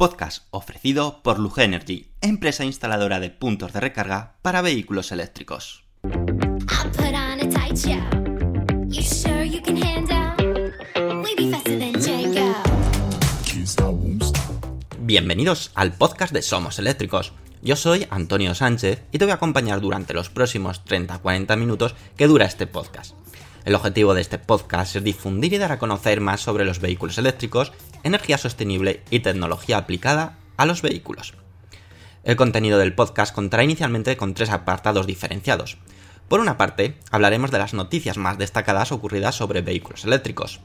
podcast ofrecido por Luge Energy, empresa instaladora de puntos de recarga para vehículos eléctricos. Bienvenidos al podcast de Somos Eléctricos. Yo soy Antonio Sánchez y te voy a acompañar durante los próximos 30-40 minutos que dura este podcast. El objetivo de este podcast es difundir y dar a conocer más sobre los vehículos eléctricos, energía sostenible y tecnología aplicada a los vehículos. El contenido del podcast contará inicialmente con tres apartados diferenciados. Por una parte, hablaremos de las noticias más destacadas ocurridas sobre vehículos eléctricos.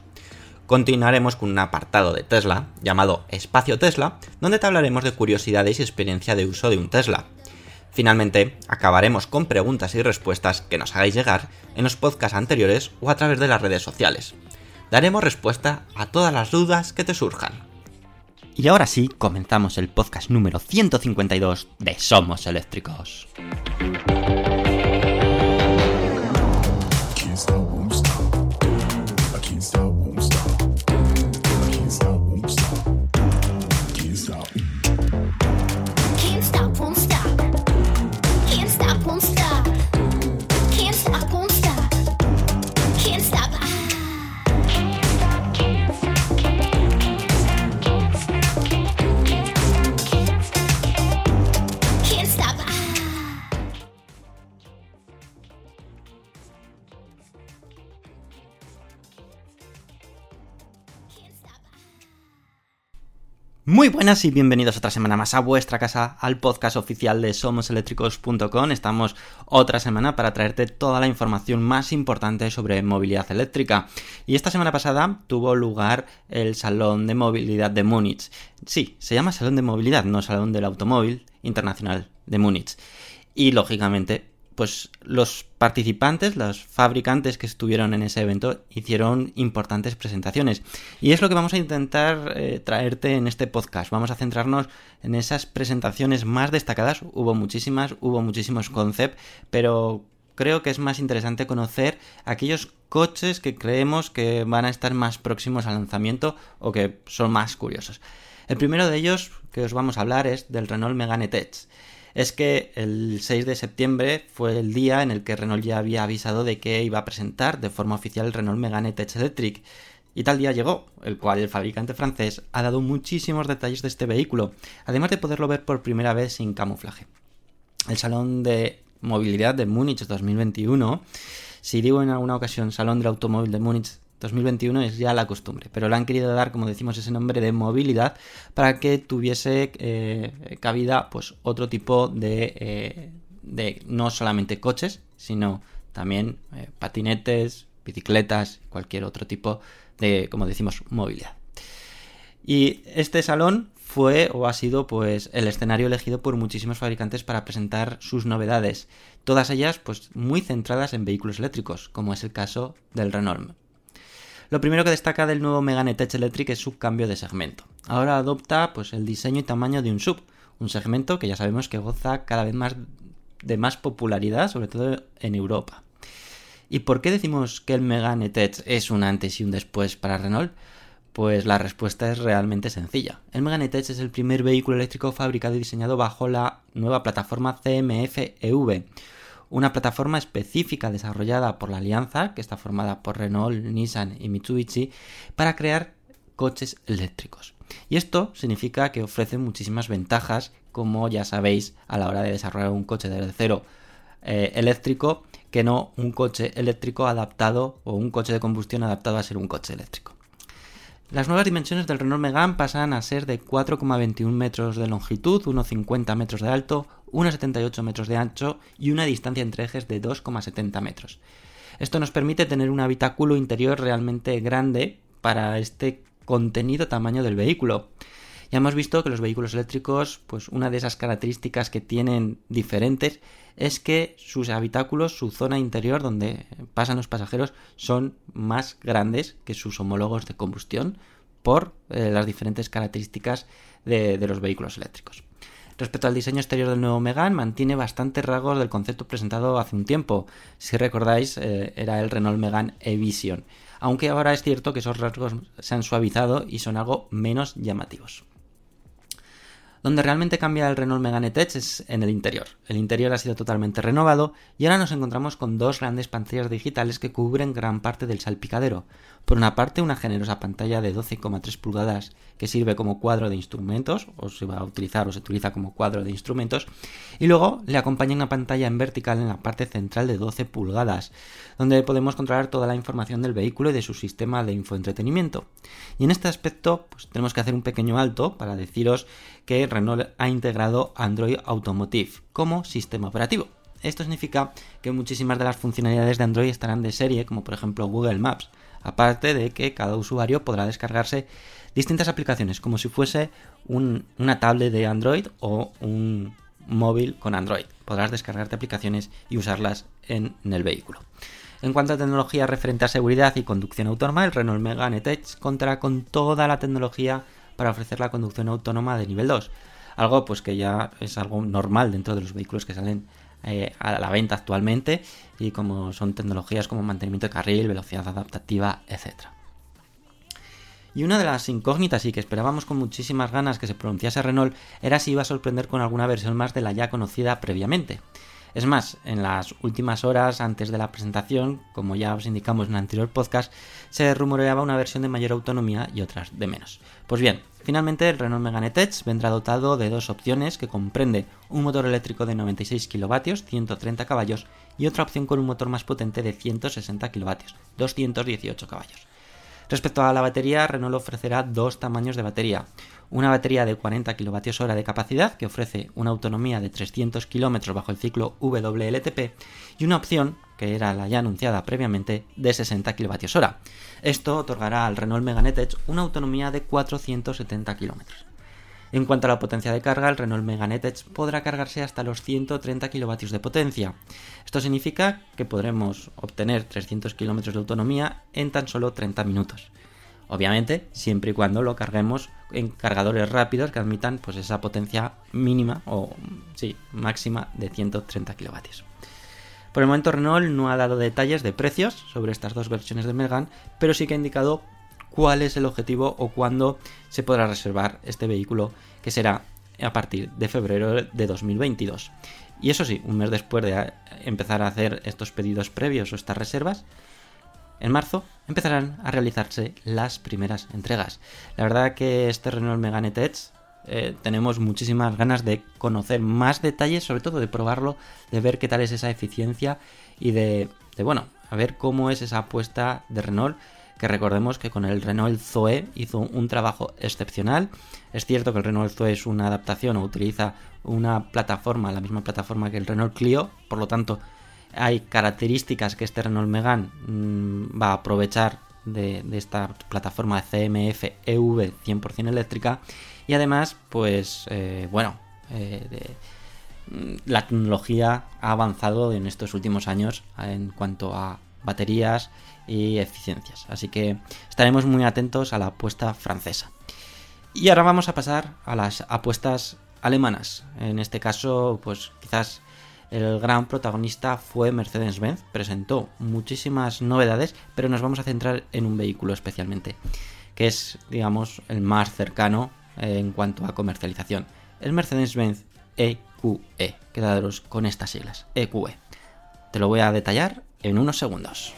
Continuaremos con un apartado de Tesla, llamado Espacio Tesla, donde te hablaremos de curiosidades y experiencia de uso de un Tesla. Finalmente, acabaremos con preguntas y respuestas que nos hagáis llegar en los podcasts anteriores o a través de las redes sociales. Daremos respuesta a todas las dudas que te surjan. Y ahora sí, comenzamos el podcast número 152 de Somos Eléctricos. Muy buenas y bienvenidos otra semana más a vuestra casa, al podcast oficial de somoseléctricos.com. Estamos otra semana para traerte toda la información más importante sobre movilidad eléctrica. Y esta semana pasada tuvo lugar el Salón de Movilidad de Múnich. Sí, se llama Salón de Movilidad, no Salón del Automóvil Internacional de Múnich. Y lógicamente pues los participantes, los fabricantes que estuvieron en ese evento, hicieron importantes presentaciones. Y es lo que vamos a intentar eh, traerte en este podcast. Vamos a centrarnos en esas presentaciones más destacadas. Hubo muchísimas, hubo muchísimos conceptos, pero creo que es más interesante conocer aquellos coches que creemos que van a estar más próximos al lanzamiento o que son más curiosos. El primero de ellos que os vamos a hablar es del Renault Megane Tech es que el 6 de septiembre fue el día en el que Renault ya había avisado de que iba a presentar de forma oficial el Renault Megane Tech Electric. Y tal día llegó, el cual el fabricante francés ha dado muchísimos detalles de este vehículo, además de poderlo ver por primera vez sin camuflaje. El Salón de Movilidad de Múnich 2021, si digo en alguna ocasión Salón del Automóvil de Múnich 2021 es ya la costumbre, pero le han querido dar, como decimos, ese nombre de movilidad para que tuviese eh, cabida pues otro tipo de, eh, de, no solamente coches, sino también eh, patinetes, bicicletas, cualquier otro tipo de, como decimos, movilidad. Y este salón fue o ha sido pues el escenario elegido por muchísimos fabricantes para presentar sus novedades, todas ellas pues muy centradas en vehículos eléctricos, como es el caso del Renault lo primero que destaca del nuevo Megane Tech Electric es su cambio de segmento. Ahora adopta pues, el diseño y tamaño de un sub, un segmento que ya sabemos que goza cada vez más de más popularidad, sobre todo en Europa. ¿Y por qué decimos que el Megane Tech es un antes y un después para Renault? Pues la respuesta es realmente sencilla. El Megane Tech es el primer vehículo eléctrico fabricado y diseñado bajo la nueva plataforma CMF-EV, una plataforma específica desarrollada por la alianza, que está formada por Renault, Nissan y Mitsubishi, para crear coches eléctricos. Y esto significa que ofrece muchísimas ventajas, como ya sabéis, a la hora de desarrollar un coche desde cero eh, eléctrico, que no un coche eléctrico adaptado o un coche de combustión adaptado a ser un coche eléctrico. Las nuevas dimensiones del Renault Megane pasan a ser de 4,21 metros de longitud, 1,50 metros de alto, 1,78 metros de ancho y una distancia entre ejes de 2,70 metros. Esto nos permite tener un habitáculo interior realmente grande para este contenido tamaño del vehículo. Ya hemos visto que los vehículos eléctricos, pues una de esas características que tienen diferentes es que sus habitáculos, su zona interior donde pasan los pasajeros, son más grandes que sus homólogos de combustión por eh, las diferentes características de, los vehículos eléctricos. Respecto al diseño exterior del nuevo Megane, mantiene bastantes rasgos del concepto presentado hace un tiempo. Si recordáis, eh, era el Renault Megane E-Vision. Aunque ahora es cierto que esos rasgos se han suavizado y son algo menos llamativos. Donde realmente cambia el Renault Megane Tech es en el interior. El interior ha sido totalmente renovado y ahora nos encontramos con dos grandes pantallas digitales que cubren gran parte del salpicadero. Por una parte, una generosa pantalla de 12,3 pulgadas que sirve como cuadro de instrumentos, o se va a utilizar o se utiliza como cuadro de instrumentos, y luego le acompaña una pantalla en vertical en la parte central de 12 pulgadas, donde podemos controlar toda la información del vehículo y de su sistema de infoentretenimiento. Y en este aspecto, pues tenemos que hacer un pequeño alto para deciros que Renault ha integrado Android Automotive como sistema operativo. Esto significa que muchísimas de las funcionalidades de Android estarán de serie, como por ejemplo Google Maps, aparte de que cada usuario podrá descargarse distintas aplicaciones, como si fuese una tablet de Android o un móvil con Android. Podrás descargarte aplicaciones y usarlas en, el vehículo. En cuanto a tecnología referente a seguridad y conducción autónoma, el Renault Megane Tech contará con toda la tecnología para ofrecer la conducción autónoma de nivel 2. Algo pues que ya es algo normal dentro de los vehículos que salen eh, a la venta actualmente y como son tecnologías como mantenimiento de carril, velocidad adaptativa, etc. Y una de las incógnitas y que esperábamos con muchísimas ganas que se pronunciase Renault era si iba a sorprender con alguna versión más de la ya conocida previamente. Es más, en las últimas horas antes de la presentación, como ya os indicamos en el anterior podcast, se rumoreaba una versión de mayor autonomía y otras de menos. Pues bien, finalmente el Renault Megane Tech vendrá dotado de dos opciones que comprende un motor eléctrico de 96 kW, 130 caballos, y otra opción con un motor más potente de 160 kW, 218 caballos. Respecto a la batería, Renault ofrecerá dos tamaños de batería. Una batería de 40 kWh de capacidad que ofrece una autonomía de 300 km bajo el ciclo WLTP y una opción, que era la ya anunciada previamente, de 60 kWh. Esto otorgará al Renault Megane Tech una autonomía de 470 km. En cuanto a la potencia de carga, el Renault Megane Tech podrá cargarse hasta los 130 kW de potencia. Esto significa que podremos obtener 300 km de autonomía en tan solo 30 minutos. Obviamente, siempre y cuando lo carguemos en cargadores rápidos que admitan pues esa potencia mínima o sí, máxima de 130 kW. Por el momento Renault no ha dado detalles de precios sobre estas dos versiones de Megane, pero sí que ha indicado cuál es el objetivo o cuándo se podrá reservar este vehículo, que será a partir de febrero de 2022. Y eso sí, un mes después de empezar a hacer estos pedidos previos o estas reservas, en marzo empezarán a realizarse las primeras entregas. La verdad que este Renault Megane Tech eh, tenemos muchísimas ganas de conocer más detalles, sobre todo de probarlo, de ver qué tal es esa eficiencia y de, de bueno, a ver cómo es esa apuesta de Renault que recordemos que con el Renault Zoe hizo un trabajo excepcional. Es cierto que el Renault Zoe es una adaptación o utiliza una plataforma, la misma plataforma que el Renault Clio, por lo tanto hay características que este Renault Megane mm, va a aprovechar de, esta plataforma CMF EV 100% eléctrica y además pues eh, bueno eh, mm, la tecnología ha avanzado en estos últimos años en cuanto a baterías y eficiencias. Así que estaremos muy atentos a la apuesta francesa. Y ahora vamos a pasar a las apuestas alemanas. En este caso, pues quizás el gran protagonista fue Mercedes-Benz. Presentó muchísimas novedades, pero nos vamos a centrar en un vehículo especialmente, que es, digamos, el más cercano en cuanto a comercialización. El Mercedes-Benz EQE. E. Quedaros con estas siglas, EQE. Te lo voy a detallar en unos segundos.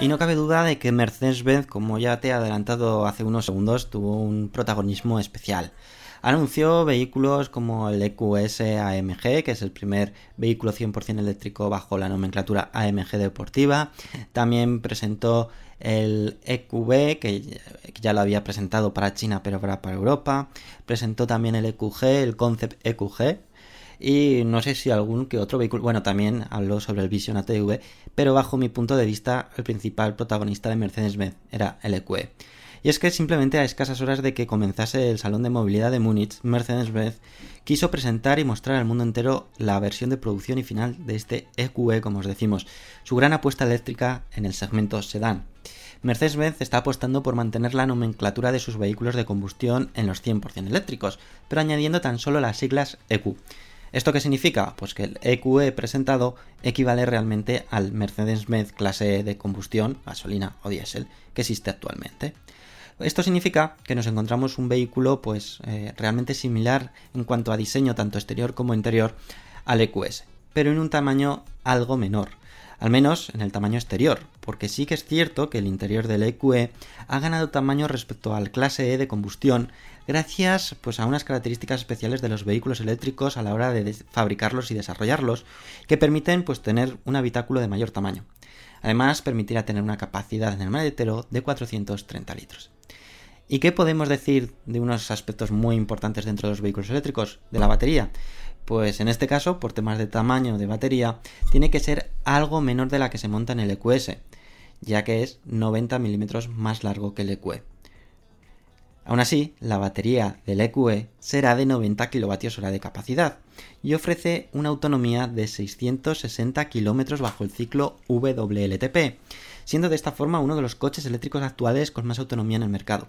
Y no cabe duda de que Mercedes-Benz, como ya te he adelantado hace unos segundos, tuvo un protagonismo especial anunció vehículos como el EQS AMG, que es el primer vehículo 100% eléctrico bajo la nomenclatura AMG deportiva. También presentó el EQB, que ya lo había presentado para China, pero ahora para Europa. Presentó también el EQG, el Concept EQG. Y no sé si algún que otro vehículo. Bueno, también habló sobre el Vision ATV, pero bajo mi punto de vista, el principal protagonista de Mercedes-Benz era el EQE. Y es que simplemente a escasas horas de que comenzase el Salón de Movilidad de Múnich, Mercedes-Benz quiso presentar y mostrar al mundo entero la versión de producción y final de este EQE, como os decimos, su gran apuesta eléctrica en el segmento sedán. Mercedes-Benz está apostando por mantener la nomenclatura de sus vehículos de combustión en los 100% eléctricos, pero añadiendo tan solo las siglas EQ. ¿Esto qué significa? Pues que el EQE presentado equivale realmente al Mercedes-Benz clase E de combustión, gasolina o diésel, que existe actualmente. Esto significa que nos encontramos un vehículo pues eh, realmente similar en cuanto a diseño tanto exterior como interior al EQS, pero en un tamaño algo menor, al menos en el tamaño exterior, porque sí que es cierto que el interior del EQE ha ganado tamaño respecto al clase E de combustión gracias pues, a unas características especiales de los vehículos eléctricos a la hora de fabricarlos y desarrollarlos, que permiten pues, tener un habitáculo de mayor tamaño. Además, permitirá tener una capacidad en el maletero de 430 litros. ¿Y qué podemos decir de unos aspectos muy importantes dentro de los vehículos eléctricos? De la batería. Pues en este caso, por temas de tamaño de batería, tiene que ser algo menor de la que se monta en el EQS, ya que es 90 milímetros más largo que el EQE. Aún así, la batería del EQE será de 90 kWh de capacidad y ofrece una autonomía de 660 km bajo el ciclo WLTP, siendo de esta forma uno de los coches eléctricos actuales con más autonomía en el mercado.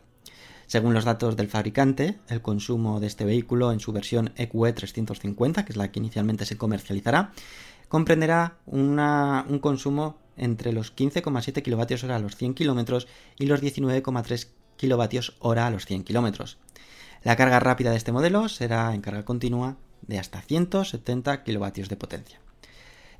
Según los datos del fabricante, el consumo de este vehículo en su versión EQE 350, que es la que inicialmente se comercializará, comprenderá un consumo entre los 15,7 kWh a los 100 km y los 19,3 kilovatios hora a los 100 kilómetros. La carga rápida de este modelo será en carga continua de hasta 170 kilovatios de potencia.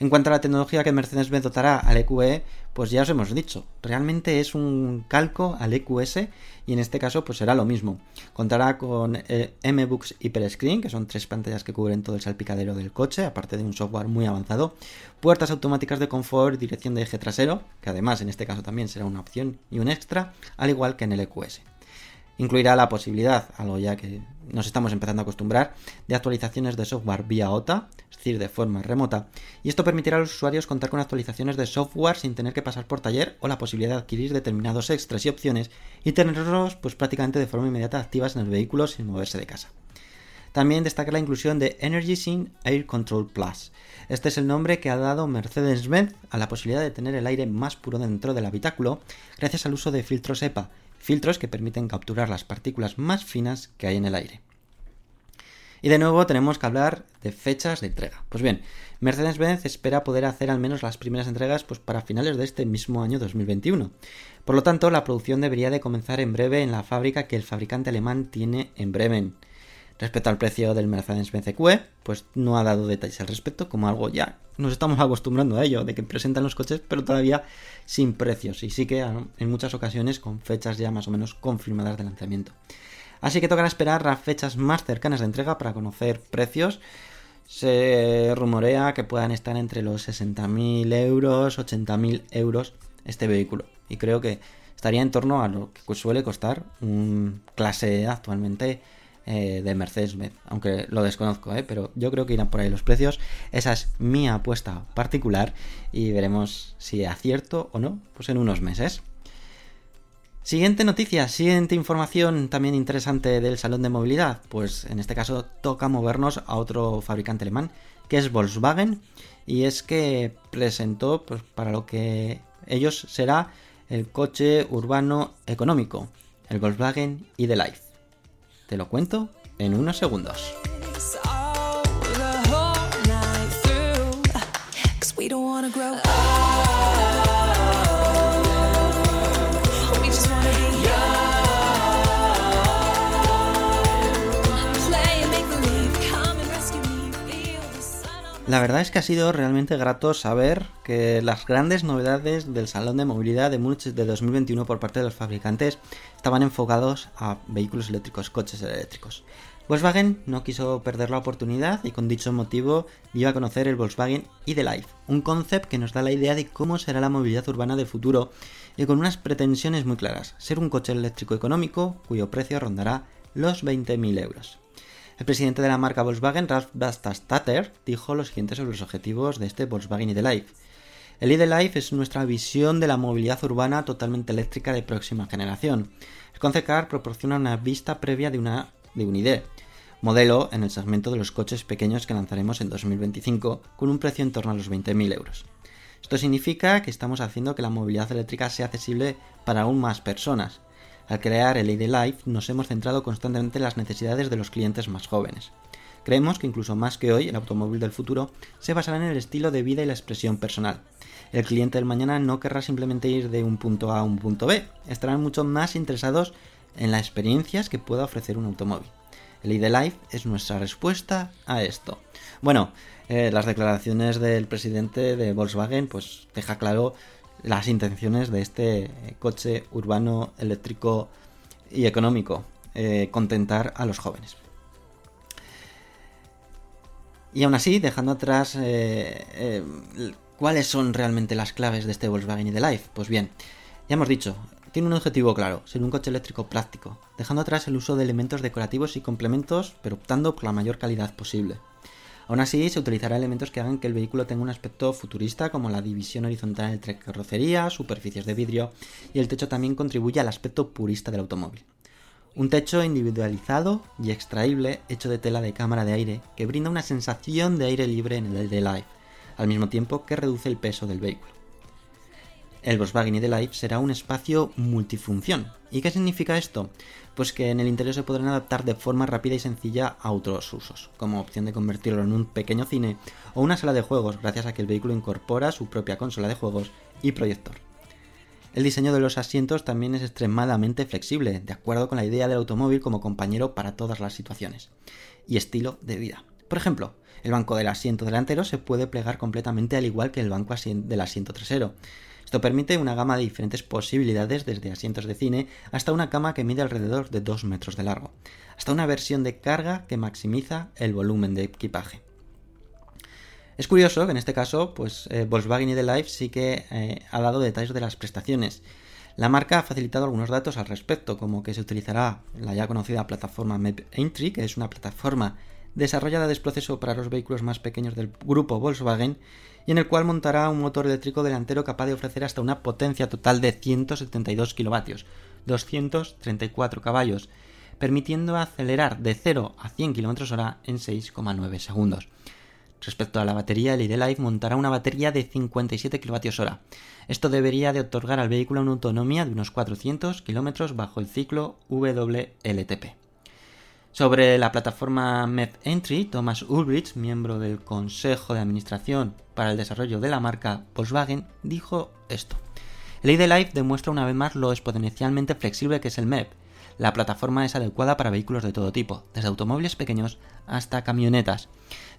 En cuanto a la tecnología que Mercedes-Benz dotará al EQE, pues ya os hemos dicho, realmente es un calco al EQS y en este caso pues será lo mismo. Contará con eh, M-Books Hyperscreen, que son tres pantallas que cubren todo el salpicadero del coche, aparte de un software muy avanzado, puertas automáticas de confort, dirección de eje trasero, que además en este caso también será una opción y un extra, al igual que en el EQS. Incluirá la posibilidad, algo ya que nos estamos empezando a acostumbrar, de actualizaciones de software vía OTA, es decir, de forma remota, y esto permitirá a los usuarios contar con actualizaciones de software sin tener que pasar por taller o la posibilidad de adquirir determinados extras y opciones y tenerlos pues prácticamente de forma inmediata activas en el vehículo sin moverse de casa. También destaca la inclusión de Energy Sync Air Control Plus. Este es el nombre que ha dado Mercedes-Benz a la posibilidad de tener el aire más puro dentro del habitáculo gracias al uso de filtros EPA, filtros que permiten capturar las partículas más finas que hay en el aire. Y de nuevo tenemos que hablar de fechas de entrega. Pues bien, Mercedes-Benz espera poder hacer al menos las primeras entregas pues, para finales de este mismo año 2021. Por lo tanto, la producción debería de comenzar en breve en la fábrica que el fabricante alemán tiene en Bremen. Respecto al precio del Mercedes-Benz EQE, pues no ha dado detalles al respecto, como algo ya nos estamos acostumbrando a ello, de que presentan los coches, pero todavía sin precios, y sí que en muchas ocasiones con fechas ya más o menos confirmadas de lanzamiento. Así que tocará esperar a fechas más cercanas de entrega para conocer precios. Se rumorea que puedan estar entre los 60.000 euros, 80.000 euros este vehículo. Y creo que estaría en torno a lo que suele costar un clase E actualmente eh, de Mercedes-Benz, aunque lo desconozco, ¿eh? pero yo creo que irán por ahí los precios. Esa es mi apuesta particular y veremos si acierto o no, pues en unos meses. Siguiente noticia, siguiente información también interesante del salón de movilidad, pues en este caso toca movernos a otro fabricante alemán, que es Volkswagen, y es que presentó pues, para lo que ellos será el coche urbano económico, el Volkswagen ID-Life. Te lo cuento en unos segundos. La verdad es que ha sido realmente grato saber que las grandes novedades del Salón de Movilidad de Múnich de 2021 por parte de los fabricantes estaban enfocados a vehículos eléctricos, coches eléctricos. Volkswagen no quiso perder la oportunidad y con dicho motivo dio a conocer el Volkswagen ID-Life, un concepto que nos da la idea de cómo será la movilidad urbana de futuro y con unas pretensiones muy claras, ser un coche eléctrico económico cuyo precio rondará los 20.000 euros. El presidente de la marca Volkswagen, Ralf Bastastatter, dijo lo siguiente sobre los objetivos de este Volkswagen ID-Life. El ID-Life es nuestra visión de la movilidad urbana totalmente eléctrica de próxima generación. El concept car proporciona una vista previa de, una, de un ID, modelo en el segmento de los coches pequeños que lanzaremos en 2025, con un precio en torno a los 20.000 euros. Esto significa que estamos haciendo que la movilidad eléctrica sea accesible para aún más personas. Al crear el ID Life nos hemos centrado constantemente en las necesidades de los clientes más jóvenes. Creemos que incluso más que hoy, el automóvil del futuro se basará en el estilo de vida y la expresión personal. El cliente del mañana no querrá simplemente ir de un punto A a un punto B, estarán mucho más interesados en las experiencias que pueda ofrecer un automóvil. El ID Life es nuestra respuesta a esto. Bueno, eh, las declaraciones del presidente de Volkswagen pues deja claro las intenciones de este eh, coche urbano eléctrico y económico, eh, contentar a los jóvenes. Y aún así, dejando atrás cuáles son realmente las claves de este Volkswagen ID Life, pues bien, ya hemos dicho, tiene un objetivo claro, ser un coche eléctrico práctico, dejando atrás el uso de elementos decorativos y complementos, pero optando por la mayor calidad posible. Aún así, se utilizará elementos que hagan que el vehículo tenga un aspecto futurista, como la división horizontal entre carrocería, superficies de vidrio, y el techo también contribuye al aspecto purista del automóvil. Un techo individualizado y extraíble hecho de tela de cámara de aire que brinda una sensación de aire libre en el Life, al mismo tiempo que reduce el peso del vehículo. El Volkswagen ID Life será un espacio multifunción. ¿Y qué significa esto? Pues que en el interior se podrán adaptar de forma rápida y sencilla a otros usos, como opción de convertirlo en un pequeño cine o una sala de juegos, gracias a que el vehículo incorpora su propia consola de juegos y proyector. El diseño de los asientos también es extremadamente flexible, de acuerdo con la idea del automóvil como compañero para todas las situaciones y estilo de vida. Por ejemplo, el banco del asiento delantero se puede plegar completamente al igual que el banco del asiento trasero. Esto permite una gama de diferentes posibilidades desde asientos de cine hasta una cama que mide alrededor de 2 metros de largo, hasta una versión de carga que maximiza el volumen de equipaje. Es curioso que en este caso, pues eh, Volkswagen y The Life sí que eh, ha dado detalles de las prestaciones. La marca ha facilitado algunos datos al respecto, como que se utilizará la ya conocida plataforma Map Entry, que es una plataforma desarrollada de proceso para los vehículos más pequeños del grupo Volkswagen y en el cual montará un motor eléctrico delantero capaz de ofrecer hasta una potencia total de 172 kilovatios, 234 caballos, permitiendo acelerar de 0 a 100 km hora en 6,9 segundos. Respecto a la batería, el ID Life montará una batería de 57 kWh. Esto debería de otorgar al vehículo una autonomía de unos 400 km bajo el ciclo WLTP. Sobre la plataforma MedEntry, Thomas Ulbricht, miembro del Consejo de Administración para el Desarrollo de la marca Volkswagen, dijo esto. El ID Life demuestra una vez más lo exponencialmente flexible que es el MEP. La plataforma es adecuada para vehículos de todo tipo, desde automóviles pequeños hasta camionetas.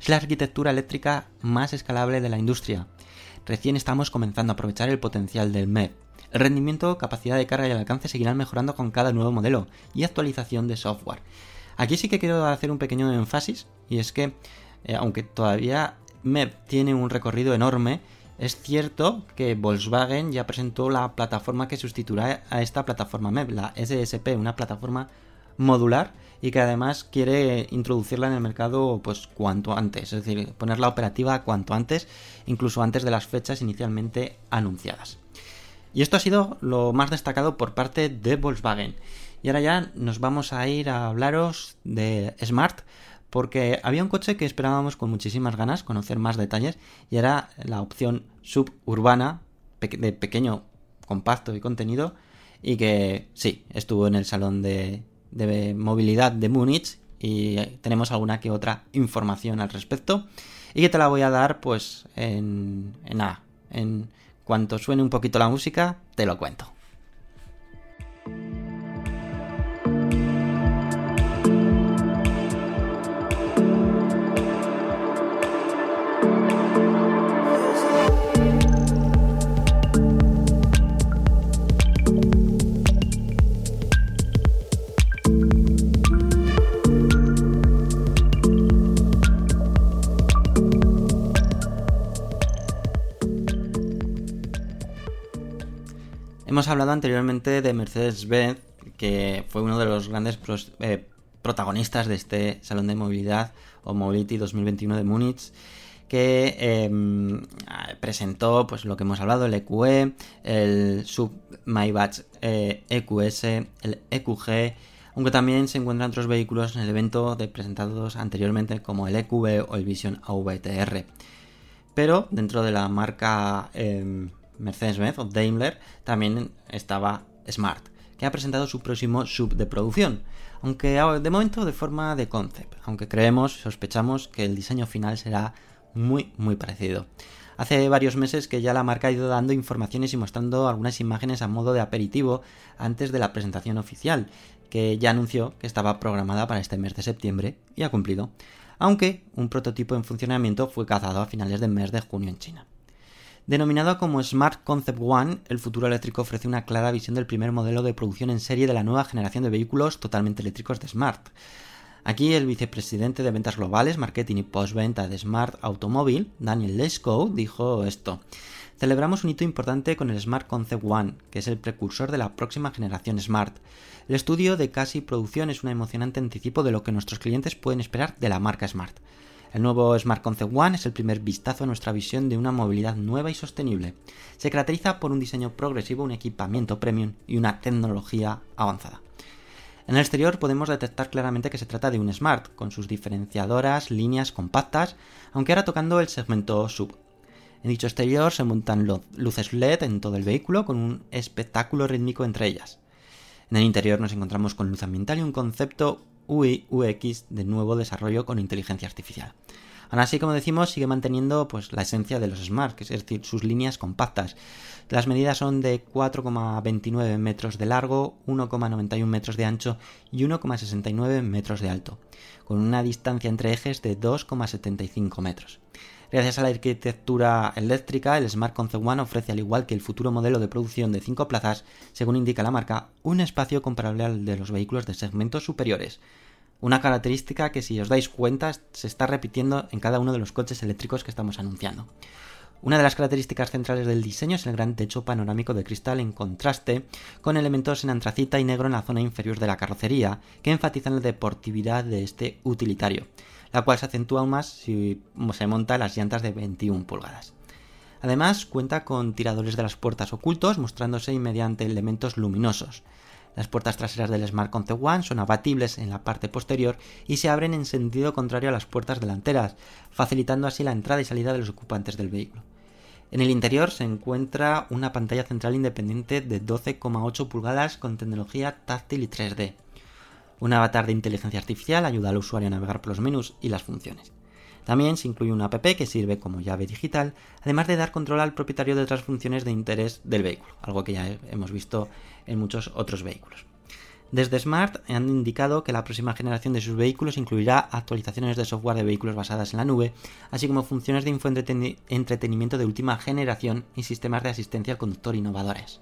Es la arquitectura eléctrica más escalable de la industria. Recién estamos comenzando a aprovechar el potencial del MEP. El rendimiento, capacidad de carga y el alcance seguirán mejorando con cada nuevo modelo y actualización de software. Aquí sí que quiero hacer un pequeño énfasis y es que eh, aunque todavía MEP tiene un recorrido enorme, es cierto que Volkswagen ya presentó la plataforma que sustituirá a esta plataforma MEP, la SSP, una plataforma modular y que además quiere introducirla en el mercado pues cuanto antes, es decir, ponerla operativa cuanto antes, incluso antes de las fechas inicialmente anunciadas. Y esto ha sido lo más destacado por parte de Volkswagen. Y ahora ya nos vamos a ir a hablaros de Smart, porque había un coche que esperábamos con muchísimas ganas conocer más detalles y era la opción suburbana de pequeño compacto y contenido y que sí, estuvo en el salón de, movilidad de Múnich y tenemos alguna que otra información al respecto y que te la voy a dar pues en, en en cuanto suene un poquito la música te lo cuento. Hemos hablado anteriormente de Mercedes-Benz, que fue uno de los grandes eh, protagonistas de este Salón de Movilidad o Mobility 2021 de Múnich que em, presentó pues lo que hemos hablado, el EQE, e, el Sub Maybach EQS, e el EQG, aunque también se encuentran otros vehículos en el evento presentados anteriormente como el EQB o el Vision AVTR. Pero dentro de la marca em, Mercedes-Benz o Daimler también estaba Smart, que ha presentado su próximo sub de producción, aunque de momento de forma de concept, aunque creemos, sospechamos que el diseño final será muy muy parecido. Hace varios meses que ya la marca ha ido dando informaciones y mostrando algunas imágenes a modo de aperitivo antes de la presentación oficial, que ya anunció que estaba programada para este mes de septiembre y ha cumplido, aunque un prototipo en funcionamiento fue cazado a finales del mes de junio en China. Denominado como Smart Concept One, el futuro eléctrico ofrece una clara visión del primer modelo de producción en serie de la nueva generación de vehículos totalmente eléctricos de Smart. Aquí el vicepresidente de ventas globales, marketing y postventa de Smart Automobile, Daniel Lesko, dijo esto. Celebramos un hito importante con el Smart Concept One, que es el precursor de la próxima generación Smart. El estudio de casi producción es un emocionante anticipo de lo que nuestros clientes pueden esperar de la marca Smart. El nuevo Smart Concept One es el primer vistazo a nuestra visión de una movilidad nueva y sostenible. Se caracteriza por un diseño progresivo, un equipamiento premium y una tecnología avanzada. En el exterior podemos detectar claramente que se trata de un Smart, con sus diferenciadoras, líneas compactas, aunque ahora tocando el segmento sub. En dicho exterior se montan luces LED en todo el vehículo con un espectáculo rítmico entre ellas. En el interior nos encontramos con luz ambiental y un concepto UI UX de nuevo desarrollo con inteligencia artificial. Aún así, como decimos, sigue manteniendo pues, la esencia de los Smart, es decir, sus líneas compactas. Las medidas son de 4,29 metros de largo, 1,91 metros de ancho y 1,69 metros de alto, con una distancia entre ejes de 2,75 metros. Gracias a la arquitectura eléctrica, el Smart Concept One ofrece, al igual que el futuro modelo de producción de 5 plazas, según indica la marca, un espacio comparable al de los vehículos de segmentos superiores, una característica que si os dais cuenta se está repitiendo en cada uno de los coches eléctricos que estamos anunciando. Una de las características centrales del diseño es el gran techo panorámico de cristal en contraste con elementos en antracita y negro en la zona inferior de la carrocería, que enfatizan la deportividad de este utilitario, la cual se acentúa aún más si se monta las llantas de 21 pulgadas. Además, cuenta con tiradores de las puertas ocultos, mostrándose mediante elementos luminosos. Las puertas traseras del Smart Concept One son abatibles en la parte posterior y se abren en sentido contrario a las puertas delanteras, facilitando así la entrada y salida de los ocupantes del vehículo. En el interior se encuentra una pantalla central independiente de 12,8 pulgadas con tecnología táctil y 3D. Un avatar de inteligencia artificial ayuda al usuario a navegar por los menús y las funciones. También se incluye una app que sirve como llave digital, además de dar control al propietario de otras funciones de interés del vehículo, algo que ya hemos visto en muchos otros vehículos. Desde Smart han indicado que la próxima generación de sus vehículos incluirá actualizaciones de software de vehículos basadas en la nube, así como funciones de infoentretenimiento de última generación y sistemas de asistencia al conductor innovadores.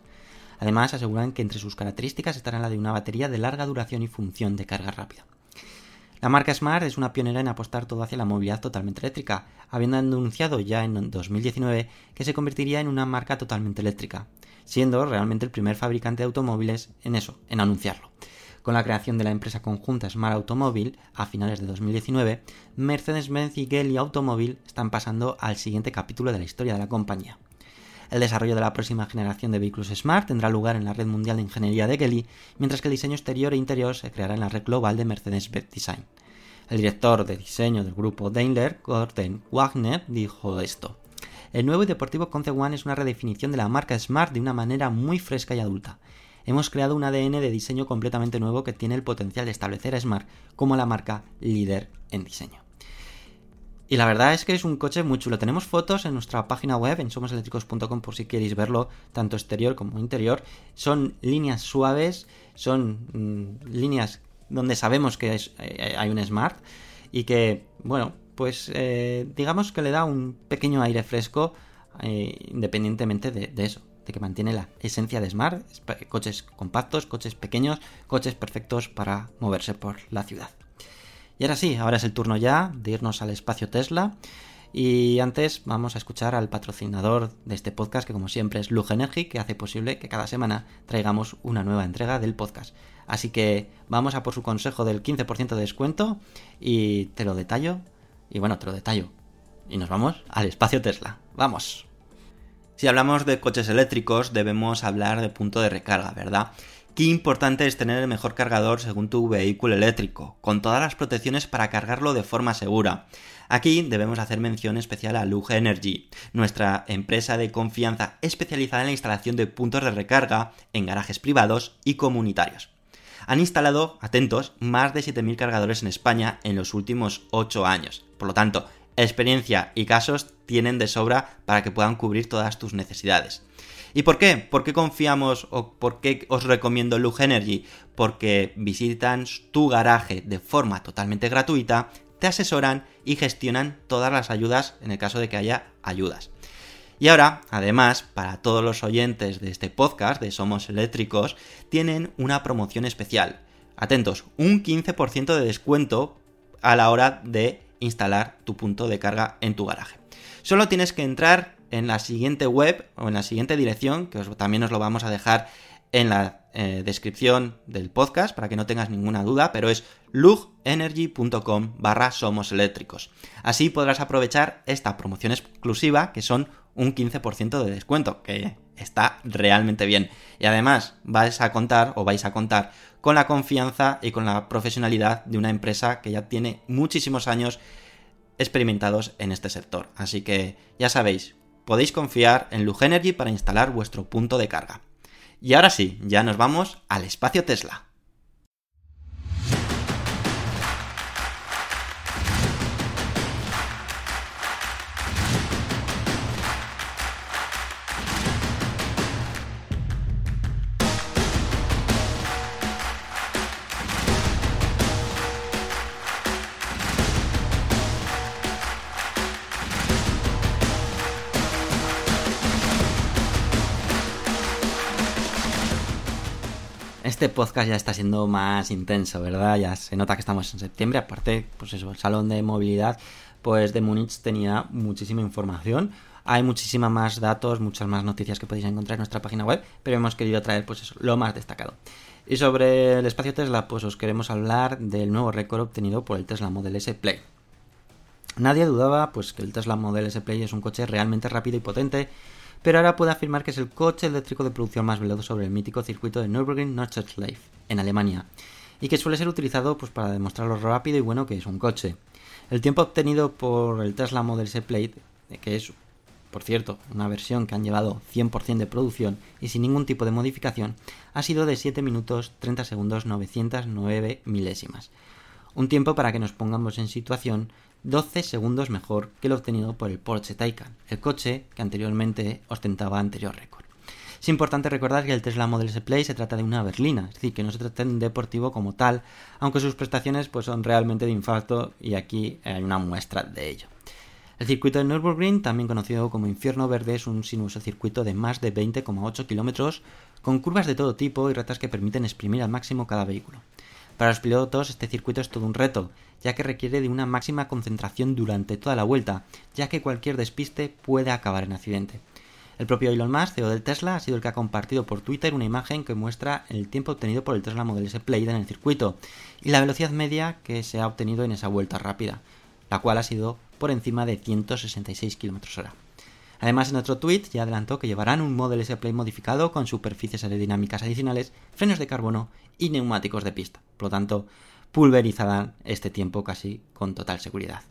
Además, aseguran que entre sus características estará la de una batería de larga duración y función de carga rápida. La marca Smart es una pionera en apostar todo hacia la movilidad totalmente eléctrica, habiendo anunciado ya en 2019 que se convertiría en una marca totalmente eléctrica, siendo realmente el primer fabricante de automóviles en eso, en anunciarlo. Con la creación de la empresa conjunta Smart Automobile a finales de 2019, Mercedes-Benz y Geely Automobile están pasando al siguiente capítulo de la historia de la compañía. El desarrollo de la próxima generación de vehículos Smart tendrá lugar en la red mundial de ingeniería de Geely, mientras que el diseño exterior e interior se creará en la red global de Mercedes-Benz Design. El director de diseño del grupo Daimler, Gordon Wagner, dijo esto. El nuevo y deportivo Concept One es una redefinición de la marca Smart de una manera muy fresca y adulta. Hemos creado un ADN de diseño completamente nuevo que tiene el potencial de establecer a Smart como la marca líder en diseño. Y la verdad es que es un coche muy chulo. Tenemos fotos en nuestra página web, en somoseléctricos.com, por si queréis verlo, tanto exterior como interior. Son líneas suaves, son mm, líneas donde sabemos que eh, hay un Smart y que, bueno, pues eh, digamos que le da un pequeño aire fresco eh, independientemente de, de, eso, de que mantiene la esencia de Smart, coches compactos, coches pequeños, coches perfectos para moverse por la ciudad. Y ahora sí, ahora es el turno ya de irnos al espacio Tesla. Y antes vamos a escuchar al patrocinador de este podcast, que como siempre es Luge Energy, que hace posible que cada semana traigamos una nueva entrega del podcast. Así que vamos a por su consejo del 15% de descuento y te lo detallo. Y bueno, te lo detallo. Y nos vamos al espacio Tesla. ¡Vamos! Si hablamos de coches eléctricos, debemos hablar de punto de recarga, ¿verdad? Qué importante es tener el mejor cargador según tu vehículo eléctrico, con todas las protecciones para cargarlo de forma segura. Aquí debemos hacer mención especial a Luge Energy, nuestra empresa de confianza especializada en la instalación de puntos de recarga en garajes privados y comunitarios. Han instalado, atentos, más de 7.000 cargadores en España en los últimos 8 años. Por lo tanto, experiencia y casos tienen de sobra para que puedan cubrir todas tus necesidades. ¿Y por qué? ¿Por qué confiamos o por qué os recomiendo Luge Energy? Porque visitan tu garaje de forma totalmente gratuita, te asesoran y gestionan todas las ayudas en el caso de que haya ayudas. Y ahora, además, para todos los oyentes de este podcast de Somos Eléctricos, tienen una promoción especial. Atentos, un 15% de descuento a la hora de instalar tu punto de carga en tu garaje. Solo tienes que entrar en la siguiente web o en la siguiente dirección, que también os lo vamos a dejar en la eh, descripción del podcast para que no tengas ninguna duda, pero es lugenergy.com barra somos eléctricos. Así podrás aprovechar esta promoción exclusiva que son un 15% de descuento, que está realmente bien. Y además vais a contar o vais a contar con la confianza y con la profesionalidad de una empresa que ya tiene muchísimos años experimentados en este sector. Así que ya sabéis, podéis confiar en Lugenergy para instalar vuestro punto de carga. Y ahora sí, ya nos vamos al espacio Tesla. Podcast ya está siendo más intenso, ¿verdad? Ya se nota que estamos en septiembre. Aparte, pues eso, el salón de movilidad, pues de Múnich tenía muchísima información. Hay muchísimas más datos, muchas más noticias que podéis encontrar en nuestra página web, pero hemos querido traer, pues eso, lo más destacado. Y sobre el espacio Tesla, pues os queremos hablar del nuevo récord obtenido por el Tesla Model S Play. Nadie dudaba, pues, que el Tesla Model S Play es un coche realmente rápido y potente pero ahora puede afirmar que es el coche eléctrico de producción más veloz sobre el mítico circuito de Nürburgring Nordschleife, en Alemania, y que suele ser utilizado pues, para demostrar lo rápido y bueno que es un coche. El tiempo obtenido por el Tesla Model S Plate, que es, por cierto, una versión que han llevado 100% de producción y sin ningún tipo de modificación, ha sido de 7 minutos 30 segundos 909 milésimas. Un tiempo para que nos pongamos en situación 12 segundos mejor que el obtenido por el Porsche Taycan, el coche que anteriormente ostentaba anterior récord. Es importante recordar que el Tesla Model S Play se trata de una berlina, es decir, que no se trata de un deportivo como tal, aunque sus prestaciones pues, son realmente de infarto y aquí hay una muestra de ello. El circuito de Nürburgring, también conocido como Infierno Verde, es un sinuoso circuito de más de 20,8 kilómetros, con curvas de todo tipo y retas que permiten exprimir al máximo cada vehículo. Para los pilotos este circuito es todo un reto, ya que requiere de una máxima concentración durante toda la vuelta, ya que cualquier despiste puede acabar en accidente. El propio Elon Musk, CEO del Tesla, ha sido el que ha compartido por Twitter una imagen que muestra el tiempo obtenido por el Tesla Model S Plaid en el circuito y la velocidad media que se ha obtenido en esa vuelta rápida, la cual ha sido por encima de 166 km hora. Además, en otro tweet ya adelantó que llevarán un Model S Play modificado con superficies aerodinámicas adicionales, frenos de carbono y neumáticos de pista. Por lo tanto, pulverizarán este tiempo casi con total seguridad.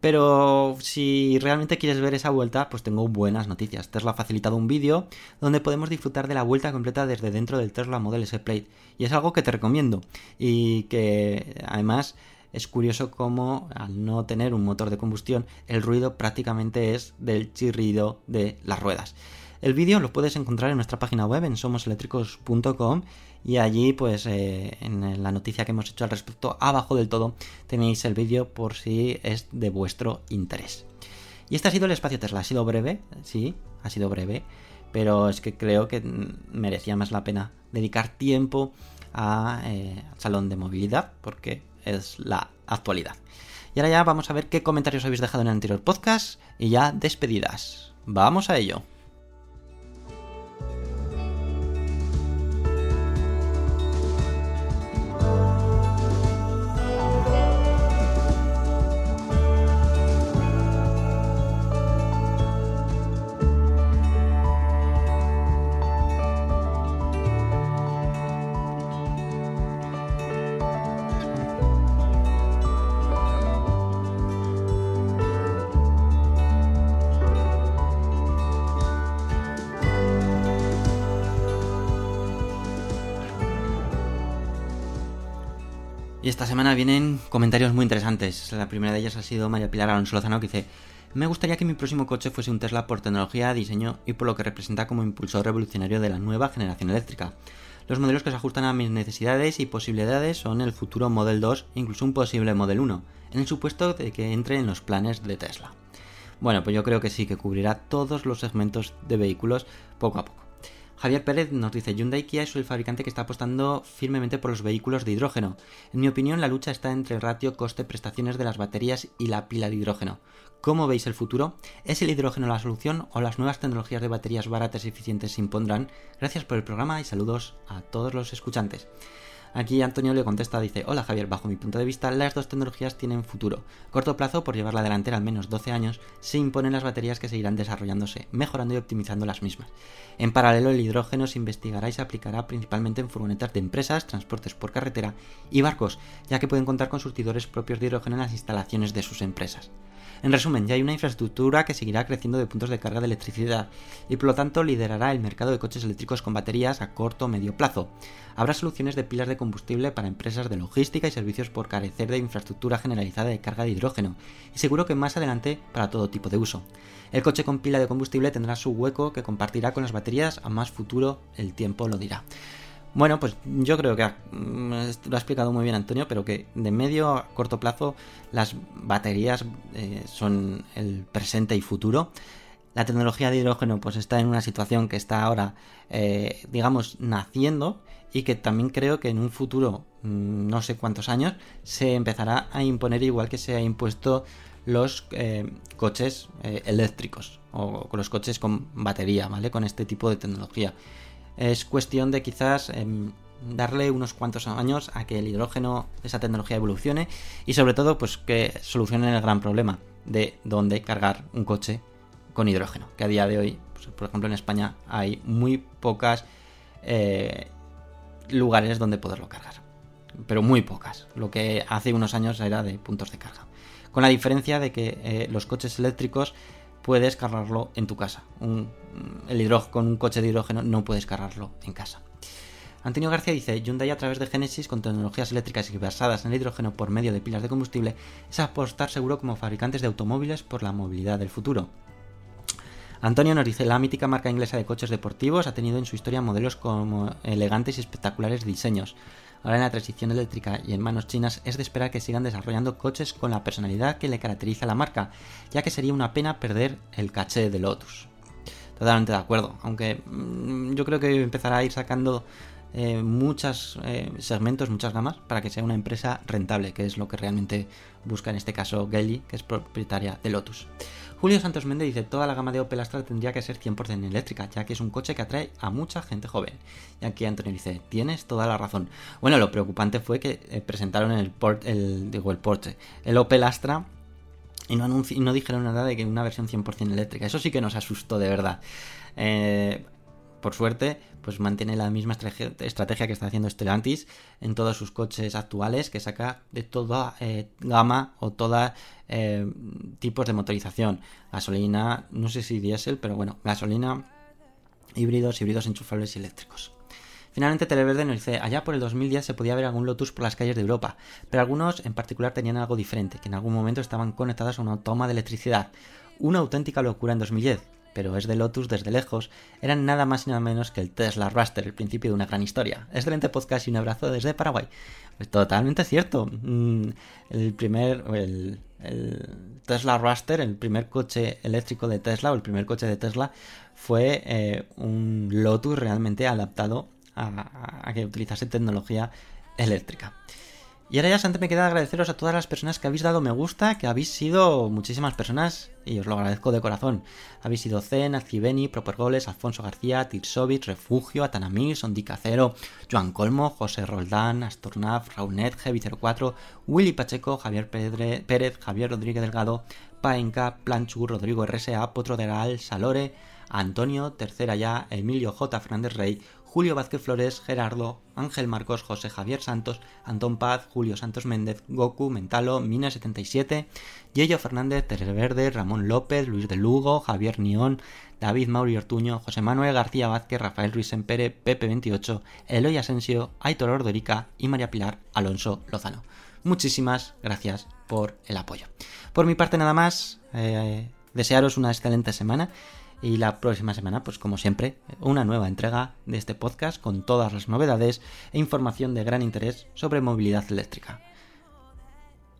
Pero si realmente quieres ver esa vuelta, pues tengo buenas noticias. Tesla ha facilitado un vídeo donde podemos disfrutar de la vuelta completa desde dentro del Tesla Model S Plate. Y es algo que te recomiendo. Y que además es curioso cómo al no tener un motor de combustión el ruido prácticamente es del chirrido de las ruedas. El vídeo lo puedes encontrar en nuestra página web en somoseléctricos.com y allí pues eh, en la noticia que hemos hecho al respecto abajo del todo tenéis el vídeo por si es de vuestro interés. Y este ha sido el espacio Tesla, ha sido breve, sí, ha sido breve, pero es que creo que merecía más la pena dedicar tiempo a, eh, al salón de movilidad porque es la actualidad. Y ahora ya vamos a ver qué comentarios habéis dejado en el anterior podcast y ya despedidas. Vamos a ello. Esta semana vienen comentarios muy interesantes. La primera de ellas ha sido María Pilar Alonso Lozano que dice me gustaría que mi próximo coche fuese un Tesla por tecnología, diseño y por lo que representa como impulsor revolucionario de la nueva generación eléctrica. Los modelos que se ajustan a mis necesidades y posibilidades son el futuro Model 2 e incluso un posible Model 1, en el supuesto de que entre en los planes de Tesla. Bueno, pues yo creo que sí, que cubrirá todos los segmentos de vehículos poco a poco. Javier Pérez nos dice, Hyundai Kia es el fabricante que está apostando firmemente por los vehículos de hidrógeno. En mi opinión, la lucha está entre el ratio coste-prestaciones de las baterías y la pila de hidrógeno. ¿Cómo veis el futuro? ¿Es el hidrógeno la solución o las nuevas tecnologías de baterías baratas y eficientes se impondrán? Gracias por el programa y saludos a todos los escuchantes. Aquí Antonio le contesta, dice, hola Javier, bajo mi punto de vista las dos tecnologías tienen futuro. corto plazo, por llevar la delantera al menos 12 años, se imponen las baterías que seguirán desarrollándose, mejorando y optimizando las mismas. En paralelo, el hidrógeno se investigará y se aplicará principalmente en furgonetas de empresas, transportes por carretera y barcos, ya que pueden contar con surtidores propios de hidrógeno en las instalaciones de sus empresas. En resumen, ya hay una infraestructura que seguirá creciendo de puntos de carga de electricidad y por lo tanto liderará el mercado de coches eléctricos con baterías a corto o medio plazo. Habrá soluciones de pilas de combustible para empresas de logística y servicios por carecer de infraestructura generalizada de carga de hidrógeno y seguro que más adelante para todo tipo de uso. El coche con pila de combustible tendrá su hueco que compartirá con las baterías, a más futuro el tiempo lo dirá. Bueno, pues yo creo que mm, lo ha explicado muy bien Antonio, pero que de medio a corto plazo las baterías eh, son el presente y futuro. La tecnología de hidrógeno pues está en una situación que está ahora, eh, digamos, naciendo y que también creo que en un futuro, mm, no sé cuántos años, se empezará a imponer igual que se ha impuesto los eh, coches eléctricos o los coches con batería, ¿vale? Con este tipo de tecnología. Es cuestión de quizás em, darle unos cuantos años a que el hidrógeno, esa tecnología evolucione y sobre todo pues que solucionen el gran problema de dónde cargar un coche con hidrógeno, que a día de hoy, pues, por ejemplo en España hay muy pocas eh, lugares donde poderlo cargar, pero muy pocas, lo que hace unos años era de puntos de carga, con la diferencia de que eh, los coches eléctricos puedes cargarlo en tu casa. el hidrógeno, con un coche de hidrógeno no puedes cargarlo en casa. Antonio García dice, Hyundai a través de Genesis con tecnologías eléctricas y basadas en el hidrógeno por medio de pilas de combustible es apostar seguro como fabricantes de automóviles por la movilidad del futuro. Antonio nos dice, la mítica marca inglesa de coches deportivos ha tenido en su historia modelos como elegantes y espectaculares diseños. Ahora en la transición eléctrica y en manos chinas es de esperar que sigan desarrollando coches con la personalidad que le caracteriza a la marca, ya que sería una pena perder el caché de Lotus. Totalmente de acuerdo, aunque mm, yo creo que empezará a ir sacando eh, muchos eh, segmentos, muchas gamas, para que sea una empresa rentable, que es lo que realmente busca en este caso Geely, que es propietaria de Lotus. Julio Santos Méndez dice, toda la gama de Opel Astra tendría que ser 100% eléctrica, ya que es un coche que atrae a mucha gente joven. Y aquí Antonio dice, tienes toda la razón. Bueno, lo preocupante fue que eh, presentaron el, el, digo, el Porsche, el Opel Astra y no, no, dijeron nada de que una versión 100% eléctrica. Eso sí que nos asustó de verdad. Eh, por suerte, pues mantiene la misma estrategia que está haciendo Stellantis en todos sus coches actuales, que saca de toda eh, gama o toda eh, tipos de motorización. Gasolina, no sé si diésel, pero bueno, gasolina, híbridos, híbridos enchufables y eléctricos. Finalmente Televerde nos dice, allá por el 2010 se podía ver algún Lotus por las calles de Europa, pero algunos en particular tenían algo diferente, que en algún momento estaban conectados a una toma de electricidad. Una auténtica locura en 2010, pero es de Lotus desde lejos, eran nada más y nada menos que el Tesla Raster, el principio de una gran historia. Excelente podcast y un abrazo desde Paraguay. Pues totalmente cierto. Mm, el primer, el, Tesla Raster, el primer coche eléctrico de Tesla o el primer coche de Tesla fue eh, un Lotus realmente adaptado a, a que utilizase tecnología eléctrica. Y ahora ya solamente me queda agradeceros a todas las personas que habéis dado me gusta, que habéis sido muchísimas personas y os lo agradezco de corazón. Habéis sido Zen, Alcibeni, Propergoles, Alfonso García, Tirsovit, Refugio, Atanamir, Sondicacero, Joan Colmo, José Roldán, Astornaf, Raunet, G04, Willy Pacheco, Javier Pérez, Javier Rodríguez Delgado, Paenca, Planchu, Rodrigo RSA, Potro de Gal, Salore, Antonio, Tercera Ya, Emilio J. Fernández Rey, Julio Vázquez Flores, Gerardo, Ángel Marcos, José Javier Santos, Antón Paz, Julio Santos Méndez, Goku, Mentalo, Mina77, Yello Fernández, Terre Verde, Ramón López, Luis de Lugo, Javier Nión, David Mauri Ortuño, José Manuel García Vázquez, Rafael Ruiz Empere, Pepe28, Eloy Asensio, Aitor Ordorica y María Pilar Alonso Lozano. Muchísimas gracias por el apoyo. Por mi parte nada más, eh, desearos una excelente semana y la próxima semana, pues como siempre, una nueva entrega de este podcast con todas las novedades e información de gran interés sobre movilidad eléctrica.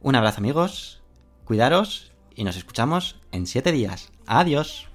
Un abrazo amigos, cuidaros y nos escuchamos en 7 días. Adiós.